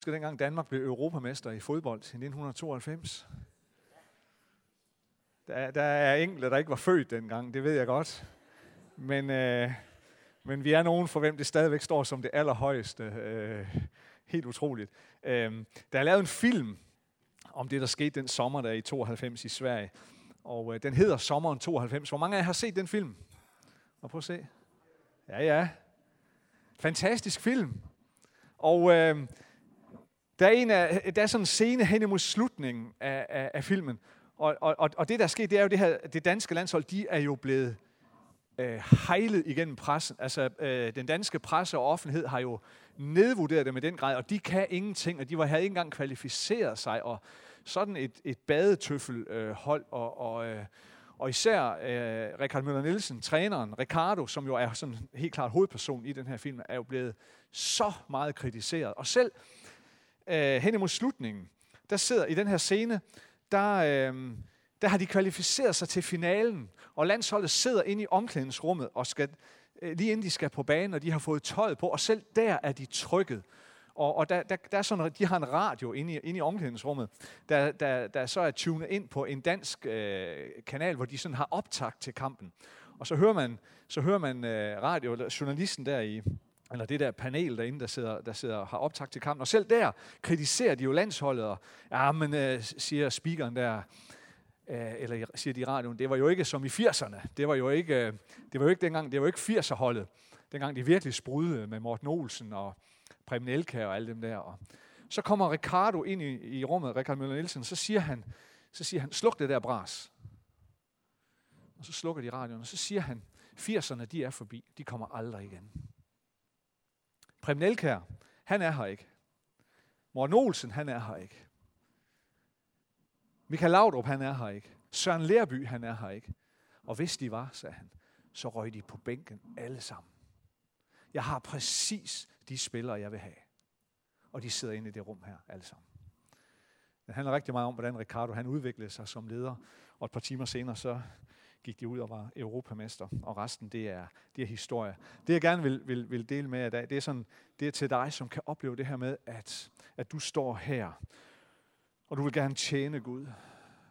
husker dengang Danmark blev europamester i fodbold i 1992. Der, der er enkelte, der ikke var født dengang, det ved jeg godt. Men, øh, men vi er nogen, for hvem det stadigvæk står som det allerhøjeste. Øh, helt utroligt. Øh, der er lavet en film om det, der skete den sommer der i 92 i Sverige. Og øh, den hedder Sommeren 92. Hvor mange af jer har set den film? Og prøv at se. Ja, ja. Fantastisk film. Og øh, der, er en af, der er sådan en scene hen imod slutningen af, af, af filmen. Og, og, og det, der er sket, det er jo det her, det danske landshold, de er jo blevet øh, hejlet igennem pressen. Altså, øh, den danske presse og offentlighed har jo nedvurderet det med den grad, og de kan ingenting, og de var, havde ikke engang kvalificeret sig, og sådan et, et badetøffelhold, øh, hold, og, og, øh, og især øh, Richard Møller Nielsen, træneren, Ricardo, som jo er sådan helt klart hovedperson i den her film, er jo blevet så meget kritiseret. Og selv øh, hen imod slutningen, der sidder i den her scene, der, øh, der har de kvalificeret sig til finalen, og landsholdet sidder inde i omklædningsrummet, og skal, øh, lige inden de skal på banen, og de har fået tøjet på, og selv der er de trykket. Og, og der, der, der er sådan, de har en radio inde i, inde i omklædningsrummet, der, der, der så er tunet ind på en dansk øh, kanal, hvor de sådan har optakt til kampen. Og så hører man, så hører man øh, radio, journalisten der i, eller det der panel derinde, der sidder, der sidder har optakt til kampen. Og selv der kritiserer de jo landsholdet, og ja, men øh, siger speakeren der, øh, eller siger de i radioen, det var jo ikke som i 80'erne. Det var jo ikke, øh, det var jo ikke dengang, det var jo ikke 80'er-holdet. Dengang de virkelig sprudede med Morten Olsen og Preben Elkær og alle dem der. Og så kommer Ricardo ind i, i rummet, Ricardo Møller Nielsen, så siger han, så siger han, sluk det der bras. Og så slukker de radioen, og så siger han, 80'erne, de er forbi, de kommer aldrig igen. Preben Elkær, han er her ikke. Morten Olsen, han er her ikke. Michael Laudrup, han er her ikke. Søren Lerby, han er her ikke. Og hvis de var, sagde han, så røg de på bænken alle sammen. Jeg har præcis de spillere, jeg vil have. Og de sidder inde i det rum her, alle sammen. Det handler rigtig meget om, hvordan Ricardo han udviklede sig som leder. Og et par timer senere, så gik de ud og var europamester, og resten det er, det er historie. Det jeg gerne vil, vil, vil dele med jer i dag, det er, sådan, det er til dig, som kan opleve det her med, at, at du står her, og du vil gerne tjene Gud,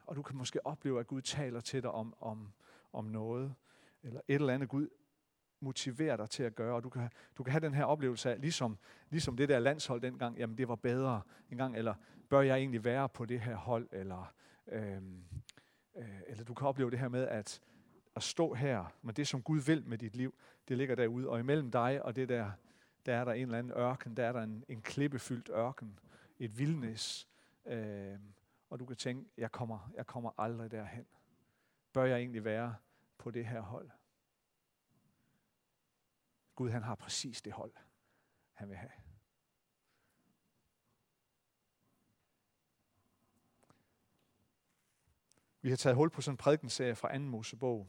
og du kan måske opleve, at Gud taler til dig om, om, om noget, eller et eller andet Gud motiverer dig til at gøre, og du kan, du kan have den her oplevelse af, ligesom, ligesom det der landshold dengang, jamen det var bedre engang, eller bør jeg egentlig være på det her hold, eller øhm, Øh, Øh, eller du kan opleve det her med at, at stå her, men det som Gud vil med dit liv, det ligger derude, og imellem dig og det der, der er der en eller anden ørken, der er der en, en klippefyldt ørken, et vildnis, øh, og du kan tænke, jeg kommer, jeg kommer aldrig derhen. Bør jeg egentlig være på det her hold? Gud han har præcis det hold, han vil have. Vi har taget hul på sådan en prædikenserie fra anden Mosebog,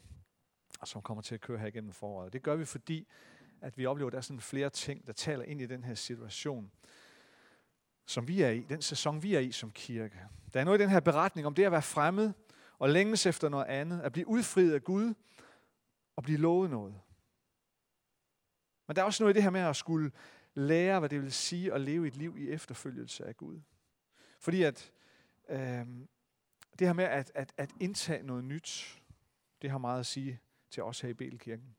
som kommer til at køre her igennem foråret. Det gør vi, fordi at vi oplever, at der er sådan flere ting, der taler ind i den her situation, som vi er i, den sæson, vi er i som kirke. Der er noget i den her beretning om det at være fremmed og længes efter noget andet, at blive udfriet af Gud og blive lovet noget. Men der er også noget i det her med at skulle lære, hvad det vil sige at leve et liv i efterfølgelse af Gud. Fordi at øh, det her med at, at, at indtage noget nyt, det har meget at sige til os her i Belkirken.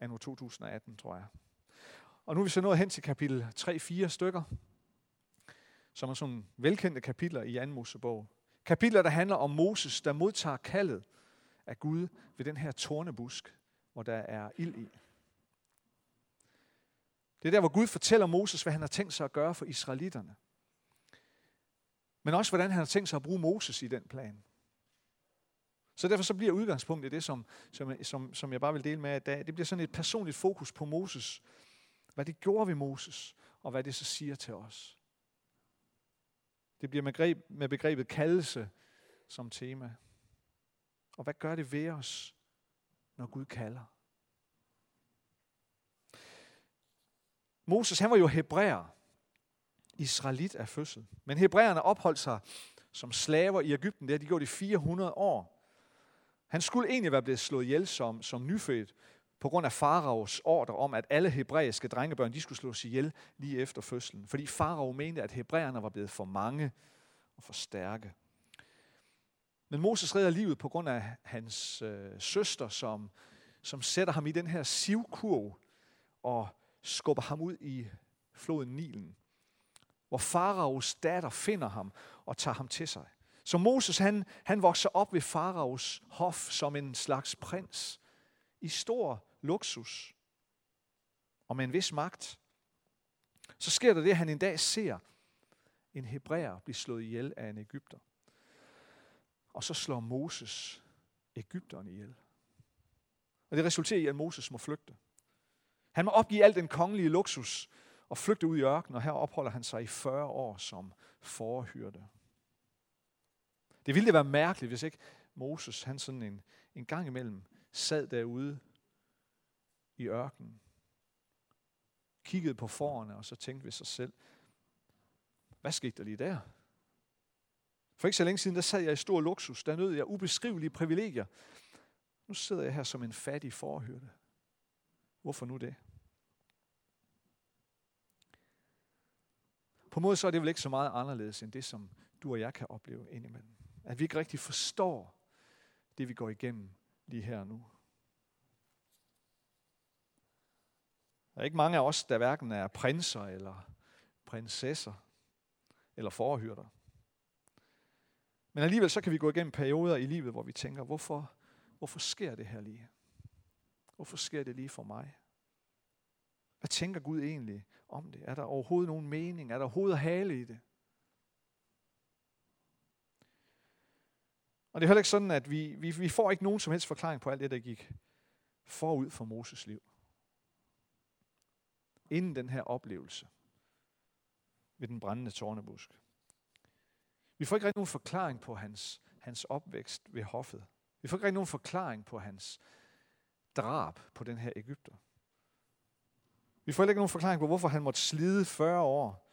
Anno 2018, tror jeg. Og nu er vi så nået hen til kapitel 3-4 stykker, som er sådan velkendte kapitler i 2. Mosebog. Kapitler, der handler om Moses, der modtager kaldet af Gud ved den her tornebusk, hvor der er ild i. Det er der, hvor Gud fortæller Moses, hvad han har tænkt sig at gøre for israelitterne. Men også, hvordan han har tænkt sig at bruge Moses i den plan. Så derfor så bliver udgangspunktet det, som, som, som, som jeg bare vil dele med i dag, det bliver sådan et personligt fokus på Moses. Hvad det gjorde ved Moses, og hvad det så siger til os. Det bliver med, greb, med begrebet kaldelse som tema. Og hvad gør det ved os, når Gud kalder? Moses, han var jo hebræer israelit af fødsel. Men hebræerne opholdt sig som slaver i Ægypten. Det har de gjort i 400 år. Han skulle egentlig være blevet slået ihjel som, som nyfødt på grund af faraos ordre om, at alle hebraiske drengebørn de skulle slås ihjel lige efter fødslen. Fordi farao mente, at hebræerne var blevet for mange og for stærke. Men Moses redder livet på grund af hans øh, søster, som, som sætter ham i den her sivkurv og skubber ham ud i floden Nilen, hvor faraos datter finder ham og tager ham til sig. Så Moses han, han vokser op ved faraos hof som en slags prins i stor luksus og med en vis magt. Så sker der det, at han en dag ser en hebræer blive slået ihjel af en Ægypter. Og så slår Moses Ægypteren ihjel. Og det resulterer i, at Moses må flygte. Han må opgive al den kongelige luksus og flygte ud i ørkenen, og her opholder han sig i 40 år som forhyrte. Det ville det være mærkeligt, hvis ikke Moses, han sådan en, en gang imellem, sad derude i ørkenen, kiggede på forerne, og så tænkte ved sig selv, hvad skete der lige der? For ikke så længe siden, der sad jeg i stor luksus. Der nød jeg ubeskrivelige privilegier. Nu sidder jeg her som en fattig forhyrte. Hvorfor nu det? På en måde så er det vel ikke så meget anderledes end det, som du og jeg kan opleve indimellem. At vi ikke rigtig forstår det, vi går igennem lige her og nu. Der er ikke mange af os, der hverken er prinser eller prinsesser eller forhyrter. Men alligevel så kan vi gå igennem perioder i livet, hvor vi tænker, hvorfor, hvorfor sker det her lige? Hvorfor sker det lige for mig? Hvad tænker Gud egentlig om det? Er der overhovedet nogen mening? Er der overhovedet hale i det? Og det er heller ikke sådan, at vi, vi, vi får ikke nogen som helst forklaring på alt det, der gik forud for Moses liv. Inden den her oplevelse ved den brændende tårnebusk. Vi får ikke rigtig nogen forklaring på hans, hans opvækst ved hoffet. Vi får ikke rigtig nogen forklaring på hans drab på den her Ægypter. Vi får ikke nogen forklaring på, hvorfor han måtte slide 40 år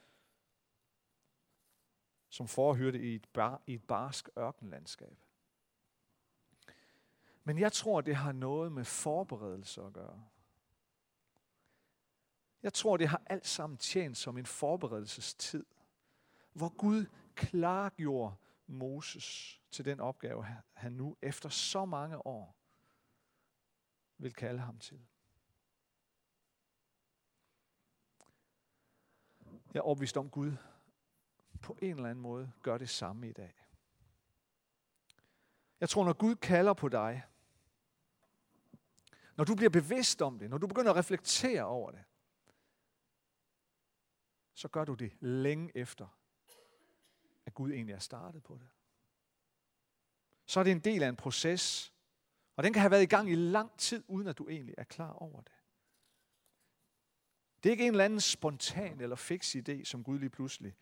som forhyrte i et, bar, i et barsk ørkenlandskab. Men jeg tror, det har noget med forberedelse at gøre. Jeg tror, det har alt sammen tjent som en forberedelsestid, hvor Gud klargjorde Moses til den opgave, han nu efter så mange år vil kalde ham til. Jeg er overbevist om, Gud på en eller anden måde gør det samme i dag. Jeg tror, når Gud kalder på dig, når du bliver bevidst om det, når du begynder at reflektere over det, så gør du det længe efter, at Gud egentlig er startet på det. Så er det en del af en proces, og den kan have været i gang i lang tid, uden at du egentlig er klar over det. Det er ikke en eller anden spontan eller fix idé, som Gud lige pludselig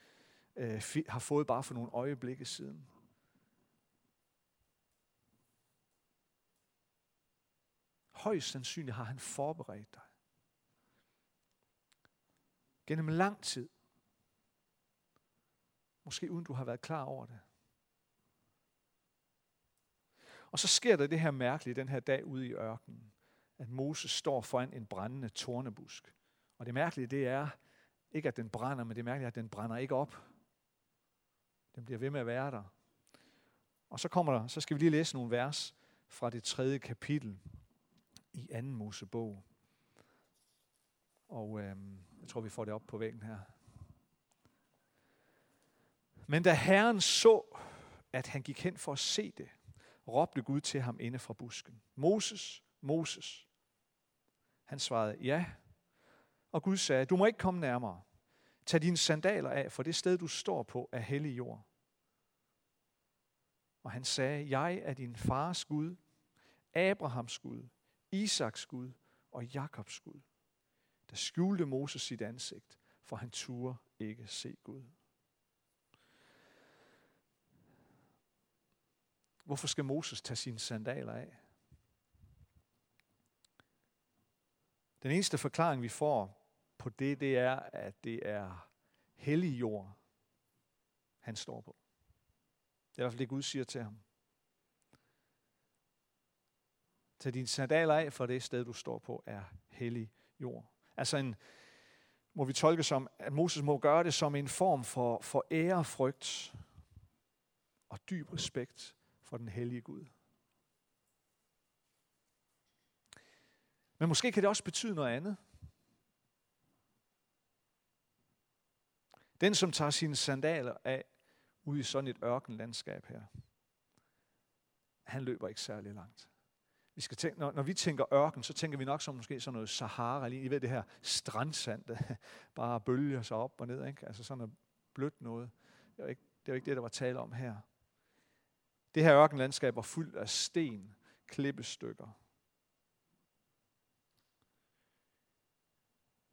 øh, har fået bare for nogle øjeblikke siden. Højst sandsynligt har han forberedt dig. Gennem lang tid. Måske uden du har været klar over det. Og så sker der det her mærkelige den her dag ude i ørkenen, at Moses står foran en brændende tornebusk. Og det mærkelige, det er ikke, at den brænder, men det mærkelige er, at den brænder ikke op. Den bliver ved med at være der. Og så kommer der, så skal vi lige læse nogle vers fra det tredje kapitel i anden Mosebog. Og øh, jeg tror, vi får det op på væggen her. Men da Herren så, at han gik hen for at se det, råbte Gud til ham inde fra busken. Moses, Moses. Han svarede, ja. Og Gud sagde, du må ikke komme nærmere. Tag dine sandaler af, for det sted, du står på, er hellig jord. Og han sagde, jeg er din fars Gud, Abrahams Gud, Isaks Gud og Jakobs Gud. Der skjulte Moses sit ansigt, for han turde ikke se Gud. Hvorfor skal Moses tage sine sandaler af? Den eneste forklaring, vi får på det, det er, at det er hellig jord, han står på. Det er i hvert fald det, Gud siger til ham. Tag dine sandaler af, for det sted, du står på, er hellig jord. Altså en, må vi tolke som, at Moses må gøre det som en form for, for ærefrygt og dyb respekt for den hellige Gud. Men måske kan det også betyde noget andet. Den, som tager sine sandaler af ude i sådan et ørkenlandskab her, han løber ikke særlig langt. Vi skal tænke, når, når vi tænker ørken, så tænker vi nok som måske sådan noget Sahara. I ved det her strandsand, der bare bølger sig op og ned. Ikke? Altså sådan noget blødt noget. Det er, ikke, det var ikke det, der var tale om her. Det her ørkenlandskab var fyldt af sten, klippestykker.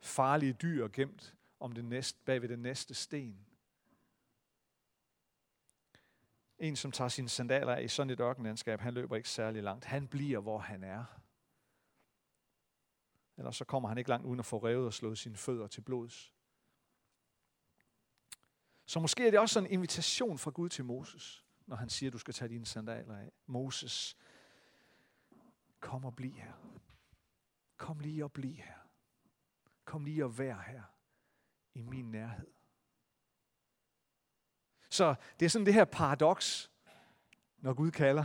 Farlige dyr gemt om det næste, bag ved den næste sten. En, som tager sine sandaler af i sådan et ørkenlandskab, han løber ikke særlig langt. Han bliver, hvor han er. Ellers så kommer han ikke langt uden at få revet og slået sine fødder til blods. Så måske er det også en invitation fra Gud til Moses, når han siger, at du skal tage dine sandaler af. Moses, kom og bliv her. Kom lige og bliv her. Kom lige og vær her i min nærhed. Så det er sådan det her paradoks, når Gud kalder.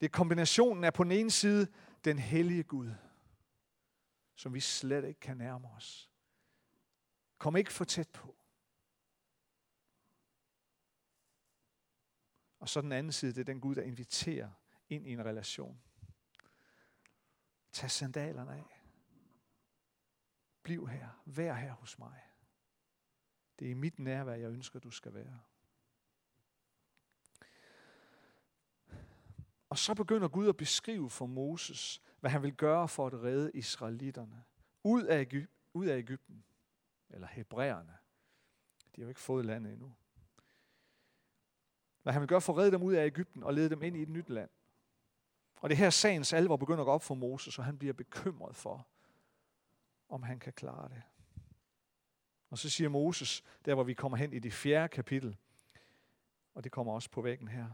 Det er kombinationen af på den ene side den hellige Gud, som vi slet ikke kan nærme os. Kom ikke for tæt på. Og så den anden side, det er den Gud, der inviterer ind i en relation. Tag sandalerne af. Bliv her. Vær her hos mig. Det er i mit nærvær, jeg ønsker, du skal være. Og så begynder Gud at beskrive for Moses, hvad han vil gøre for at redde israelitterne ud af, Ægyp- ud af Ægypten, eller hebræerne. De har jo ikke fået landet endnu. Hvad han vil gøre for at redde dem ud af Ægypten og lede dem ind i et nyt land. Og det her sagens alvor begynder at gå op for Moses, og han bliver bekymret for, om han kan klare det. Og så siger Moses, der hvor vi kommer hen i det fjerde kapitel, og det kommer også på væggen her.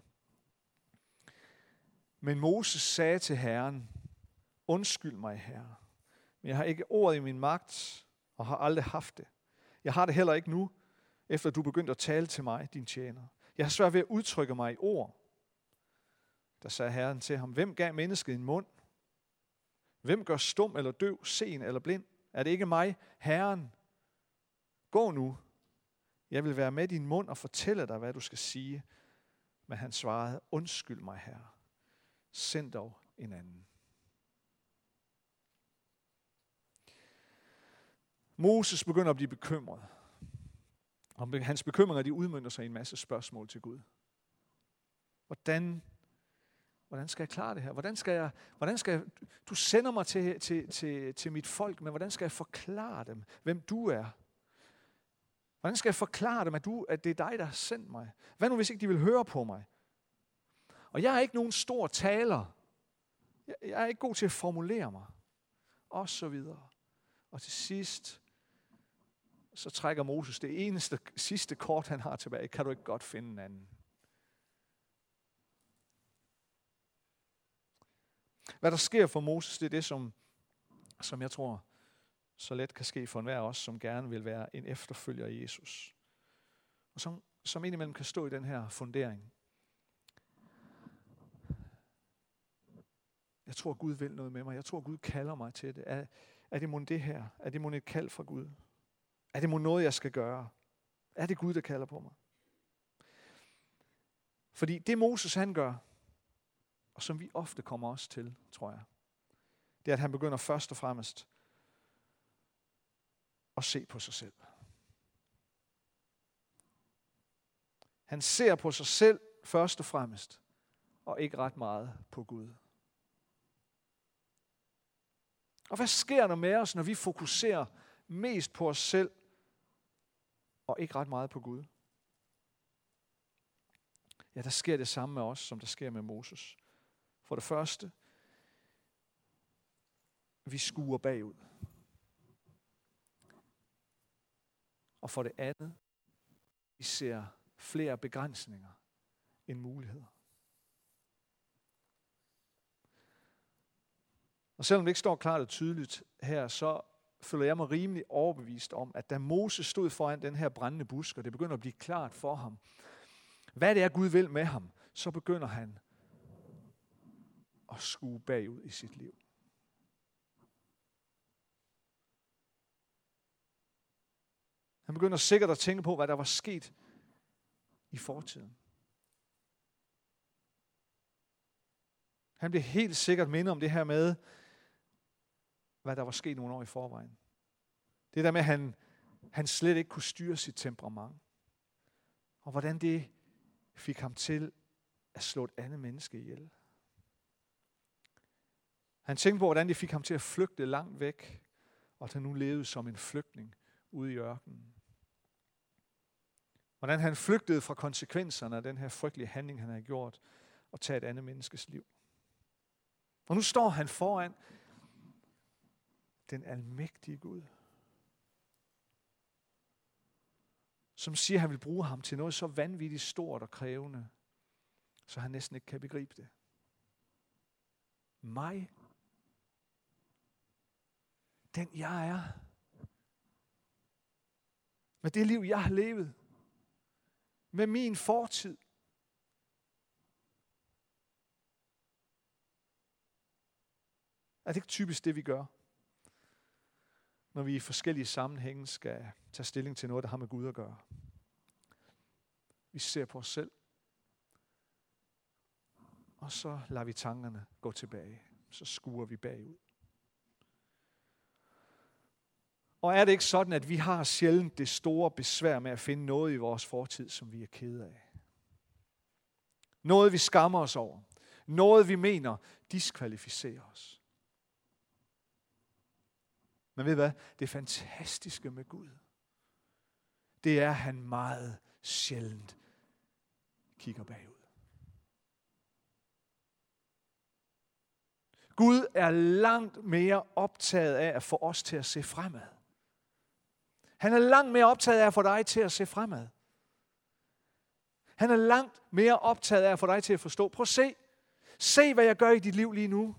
Men Moses sagde til Herren, undskyld mig, Herre, men jeg har ikke ordet i min magt, og har aldrig haft det. Jeg har det heller ikke nu, efter du begyndte at tale til mig, din tjener. Jeg har svært ved at udtrykke mig i ord. Der sagde Herren til ham, hvem gav mennesket en mund? Hvem gør stum eller døv, sen eller blind? Er det ikke mig, Herren? Gå nu. Jeg vil være med din mund og fortælle dig, hvad du skal sige. Men han svarede, undskyld mig, herre. Send dog en anden. Moses begynder at blive bekymret. Og hans bekymringer de udmyndter sig i en masse spørgsmål til Gud. Hvordan, hvordan skal jeg klare det her? Hvordan skal jeg, hvordan skal jeg, du sender mig til, til, til, til mit folk, men hvordan skal jeg forklare dem, hvem du er? Hvordan skal jeg forklare dem, at, du, at det er dig, der har sendt mig? Hvad nu, hvis ikke de vil høre på mig? Og jeg er ikke nogen stor taler. Jeg, jeg er ikke god til at formulere mig. Og så videre. Og til sidst, så trækker Moses det eneste sidste kort, han har tilbage. Kan du ikke godt finde en anden? Hvad der sker for Moses, det er det, som, som jeg tror, så let kan ske for enhver af os, som gerne vil være en efterfølger af Jesus. Og som, som indimellem kan stå i den her fundering. Jeg tror, Gud vil noget med mig. Jeg tror, Gud kalder mig til det. Er, er det mon det her? Er det mon et kald fra Gud? Er det mon noget, jeg skal gøre? Er det Gud, der kalder på mig? Fordi det Moses han gør, og som vi ofte kommer også til, tror jeg, det er, at han begynder først og fremmest at se på sig selv. Han ser på sig selv først og fremmest, og ikke ret meget på Gud. Og hvad sker der med os, når vi fokuserer mest på os selv, og ikke ret meget på Gud? Ja, der sker det samme med os, som der sker med Moses. For det første, vi skuer bagud. Og for det andet, vi ser flere begrænsninger end muligheder. Og selvom det ikke står klart og tydeligt her, så føler jeg mig rimelig overbevist om, at da Moses stod foran den her brændende busk, og det begynder at blive klart for ham, hvad det er, Gud vil med ham, så begynder han at skue bagud i sit liv. Han begynder sikkert at tænke på, hvad der var sket i fortiden. Han bliver helt sikkert mindet om det her med, hvad der var sket nogle år i forvejen. Det der med, at han, han slet ikke kunne styre sit temperament. Og hvordan det fik ham til at slå et andet menneske ihjel. Han tænkte på, hvordan det fik ham til at flygte langt væk, og at han nu levede som en flygtning ude i ørkenen. Hvordan han flygtede fra konsekvenserne af den her frygtelige handling, han havde gjort, og tage et andet menneskes liv. Og nu står han foran den almægtige Gud, som siger, at han vil bruge ham til noget så vanvittigt stort og krævende, så han næsten ikke kan begribe det. Mig. Den jeg er. Med det liv, jeg har levet. Med min fortid. Er det ikke typisk det, vi gør? Når vi i forskellige sammenhænge skal tage stilling til noget, der har med Gud at gøre. Vi ser på os selv. Og så lader vi tankerne gå tilbage. Så skuer vi bagud. Og er det ikke sådan, at vi har sjældent det store besvær med at finde noget i vores fortid, som vi er kede af? Noget vi skammer os over. Noget vi mener diskvalificerer os. Men ved hvad? Det fantastiske med Gud, det er, at han meget sjældent kigger bagud. Gud er langt mere optaget af at få os til at se fremad. Han er langt mere optaget af at få dig til at se fremad. Han er langt mere optaget af at få dig til at forstå. Prøv at se. Se, hvad jeg gør i dit liv lige nu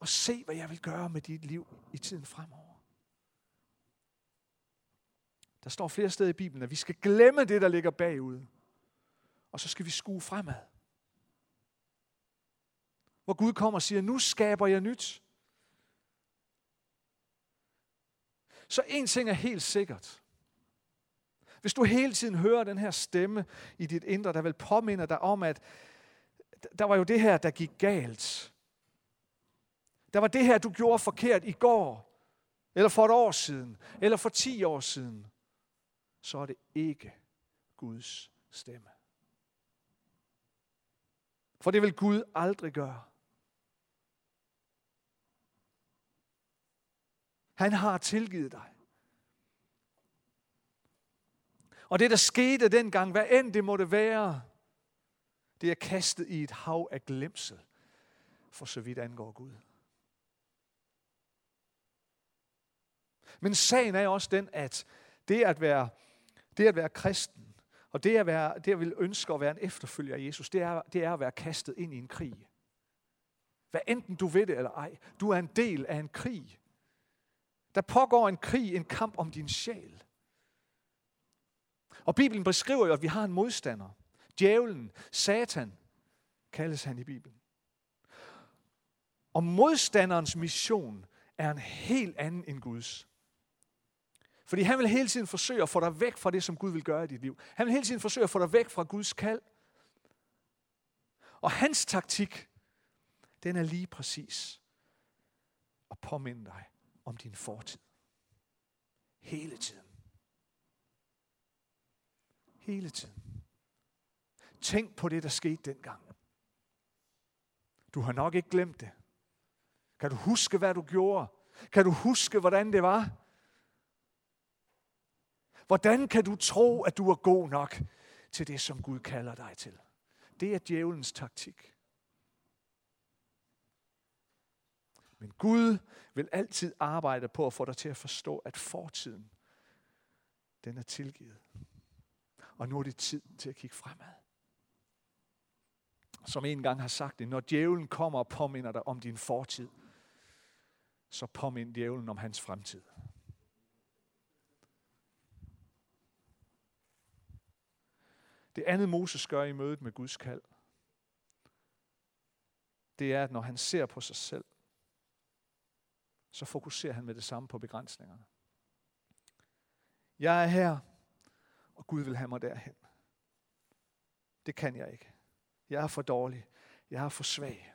og se, hvad jeg vil gøre med dit liv i tiden fremover. Der står flere steder i Bibelen, at vi skal glemme det, der ligger bagud. Og så skal vi skue fremad. Hvor Gud kommer og siger, nu skaber jeg nyt. Så en ting er helt sikkert. Hvis du hele tiden hører den her stemme i dit indre, der vil påminde dig om, at der var jo det her, der gik galt. Der var det her, du gjorde forkert i går, eller for et år siden, eller for ti år siden. Så er det ikke Guds stemme. For det vil Gud aldrig gøre. Han har tilgivet dig. Og det, der skete dengang, hvad end det måtte være, det er kastet i et hav af glemsel, for så vidt angår Gud. Men sagen er også den, at det at være, det at være kristen, og det at, være, det at vil ønske at være en efterfølger af Jesus, det er, det er at være kastet ind i en krig. Hvad enten du ved det eller ej, du er en del af en krig. Der pågår en krig, en kamp om din sjæl. Og Bibelen beskriver jo, at vi har en modstander. Djævlen, Satan, kaldes han i Bibelen. Og modstanderens mission er en helt anden end Guds. Fordi han vil hele tiden forsøge at få dig væk fra det, som Gud vil gøre i dit liv. Han vil hele tiden forsøge at få dig væk fra Guds kald. Og hans taktik, den er lige præcis at påminde dig om din fortid. Hele tiden. Hele tiden. Tænk på det, der skete dengang. Du har nok ikke glemt det. Kan du huske, hvad du gjorde? Kan du huske, hvordan det var? Hvordan kan du tro, at du er god nok til det, som Gud kalder dig til? Det er djævelens taktik. Men Gud vil altid arbejde på at få dig til at forstå, at fortiden, den er tilgivet. Og nu er det tid til at kigge fremad. som en gang har sagt det, når djævlen kommer og påminder dig om din fortid, så påmind djævlen om hans fremtid. Det andet Moses gør i mødet med Guds kald, det er, at når han ser på sig selv, så fokuserer han med det samme på begrænsningerne. Jeg er her, og Gud vil have mig derhen. Det kan jeg ikke. Jeg er for dårlig. Jeg er for svag.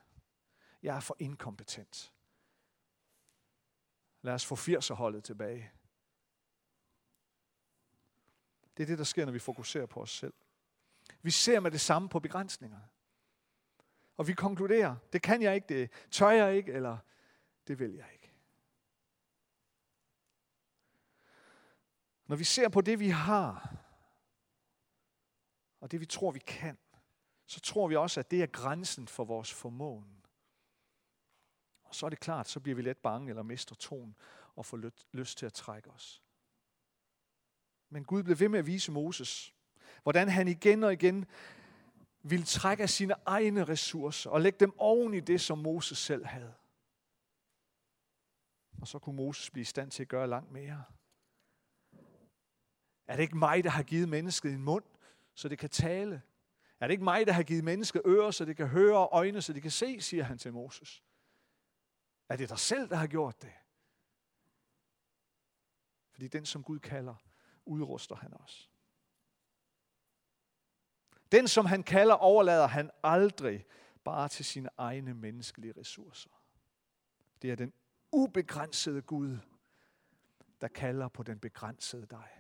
Jeg er for inkompetent. Lad os få 80'er-holdet tilbage. Det er det, der sker, når vi fokuserer på os selv. Vi ser med det samme på begrænsningerne. Og vi konkluderer, det kan jeg ikke, det tør jeg ikke, eller det vil jeg ikke. Når vi ser på det, vi har, og det, vi tror, vi kan, så tror vi også, at det er grænsen for vores formåen. Og så er det klart, så bliver vi let bange eller mister troen og får lyst til at trække os. Men Gud blev ved med at vise Moses, hvordan han igen og igen ville trække af sine egne ressourcer og lægge dem oven i det, som Moses selv havde. Og så kunne Moses blive i stand til at gøre langt mere. Er det ikke mig, der har givet mennesket en mund, så det kan tale? Er det ikke mig, der har givet mennesket ører, så det kan høre, og øjne, så det kan se, siger han til Moses. Er det dig selv, der har gjort det? Fordi den, som Gud kalder, udruster han også. Den, som han kalder, overlader han aldrig bare til sine egne menneskelige ressourcer. Det er den ubegrænsede Gud, der kalder på den begrænsede dig.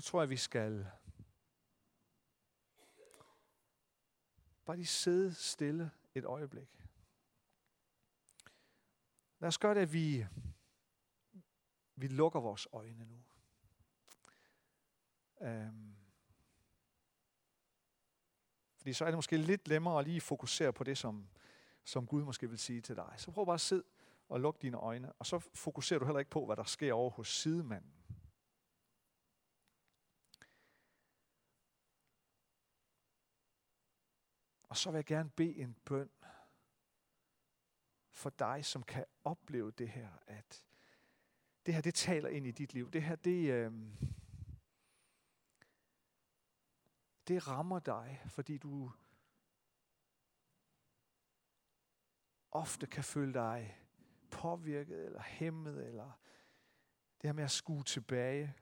Nu tror jeg, vi skal bare lige sidde stille et øjeblik. Lad os gøre det, at vi, vi lukker vores øjne nu. Øhm. fordi så er det måske lidt nemmere at lige fokusere på det, som, som Gud måske vil sige til dig. Så prøv bare at sidde og luk dine øjne, og så fokuserer du heller ikke på, hvad der sker over hos sidemanden. Og så vil jeg gerne bede en bøn for dig, som kan opleve det her, at det her, det taler ind i dit liv. Det her, det, øh, det rammer dig, fordi du ofte kan føle dig påvirket eller hæmmet, eller det her med at skue tilbage.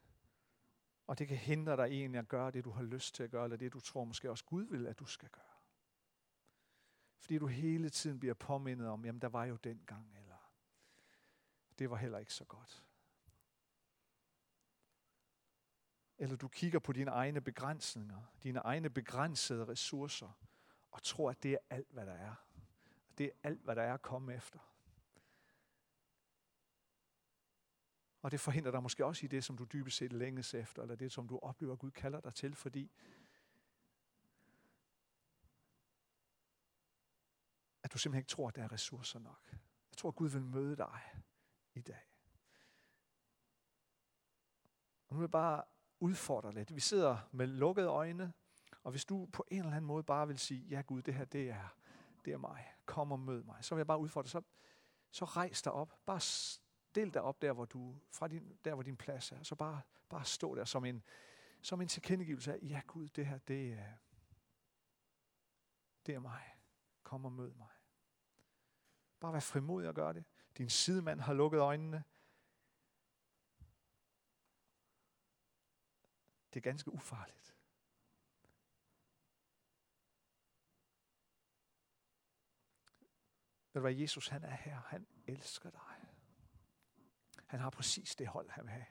Og det kan hindre dig egentlig at gøre det, du har lyst til at gøre, eller det, du tror måske også Gud vil, at du skal gøre. Fordi du hele tiden bliver påmindet om, jamen der var jo den gang, eller det var heller ikke så godt. Eller du kigger på dine egne begrænsninger, dine egne begrænsede ressourcer, og tror, at det er alt, hvad der er. Og Det er alt, hvad der er at komme efter. Og det forhindrer dig måske også i det, som du dybest set længes efter, eller det, som du oplever, at Gud kalder dig til, fordi at du simpelthen ikke tror, at der er ressourcer nok. Jeg tror, at Gud vil møde dig i dag. Og nu vil jeg bare udfordre lidt. Vi sidder med lukkede øjne, og hvis du på en eller anden måde bare vil sige, ja Gud, det her, det er, det er mig. Kom og mød mig. Så vil jeg bare udfordre dig. Så, så rejs dig op. Bare stil dig op der, hvor du, fra din, der, hvor din plads er. Så bare, bare stå der som en, som en tilkendegivelse af, ja Gud, det her, det er, det er mig. Kom og mød mig. Bare vær frimodig og gør det. Din sidemand har lukket øjnene. Det er ganske ufarligt. Ved du hvad, Jesus han er her. Han elsker dig. Han har præcis det hold, han vil have.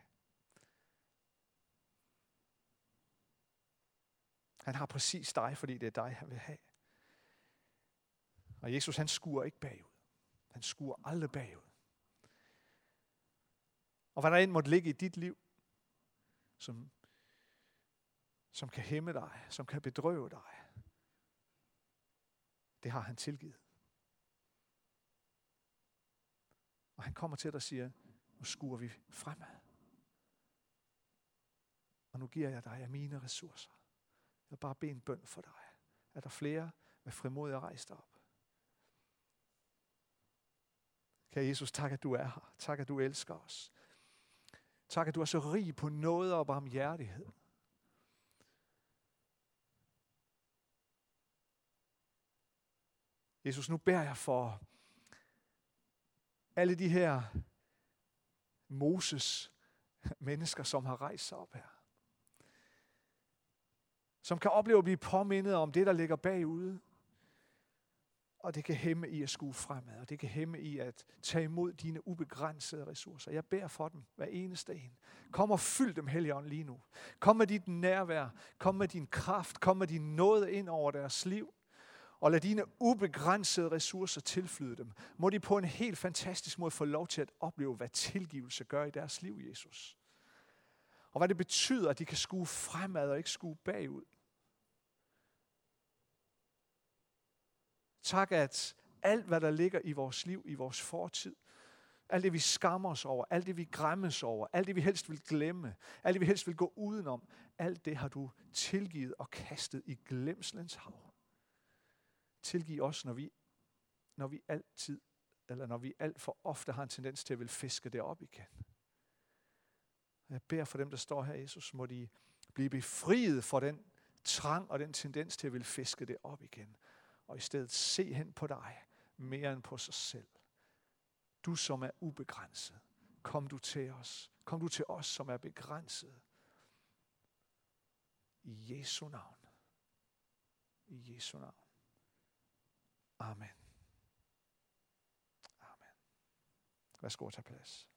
Han har præcis dig, fordi det er dig, han vil have. Og Jesus han skuer ikke bagud. Han skuer aldrig bagud. Og hvad der end måtte ligge i dit liv, som, som kan hæmme dig, som kan bedrøve dig, det har han tilgivet. Og han kommer til dig og siger, nu skuer vi fremad. Og nu giver jeg dig af mine ressourcer. Jeg vil bare bede en bøn for dig. Er der flere med frimodig at rejse op? Kære Jesus, tak at du er her. Tak at du elsker os. Tak at du er så rig på noget og barmhjertighed. Jesus, nu beder jeg for alle de her Moses mennesker, som har rejst sig op her. Som kan opleve at blive påmindet om det, der ligger bagude. Og det kan hæmme i at skue fremad, og det kan hæmme i at tage imod dine ubegrænsede ressourcer. Jeg beder for dem hver eneste en. Kom og fyld dem, Helligånd, lige nu. Kom med dit nærvær, kom med din kraft, kom med din nåde ind over deres liv og lad dine ubegrænsede ressourcer tilflyde dem. Må de på en helt fantastisk måde få lov til at opleve, hvad tilgivelse gør i deres liv, Jesus. Og hvad det betyder, at de kan skue fremad og ikke skue bagud. Tak, at alt, hvad der ligger i vores liv, i vores fortid, alt det, vi skammer os over, alt det, vi græmmes over, alt det, vi helst vil glemme, alt det, vi helst vil gå udenom, alt det har du tilgivet og kastet i glemslens hav. Tilgiv os, når vi, når vi altid, eller når vi alt for ofte har en tendens til at vil fiske det op igen. Jeg beder for dem, der står her, Jesus, må de blive befriet for den trang og den tendens til at vil fiske det op igen. Og i stedet se hen på dig mere end på sig selv. Du, som er ubegrænset. Kom du til os. Kom du til os, som er begrænset. I Jesu navn. I Jesu navn. Amen. Amen. Værsgo at tage plads.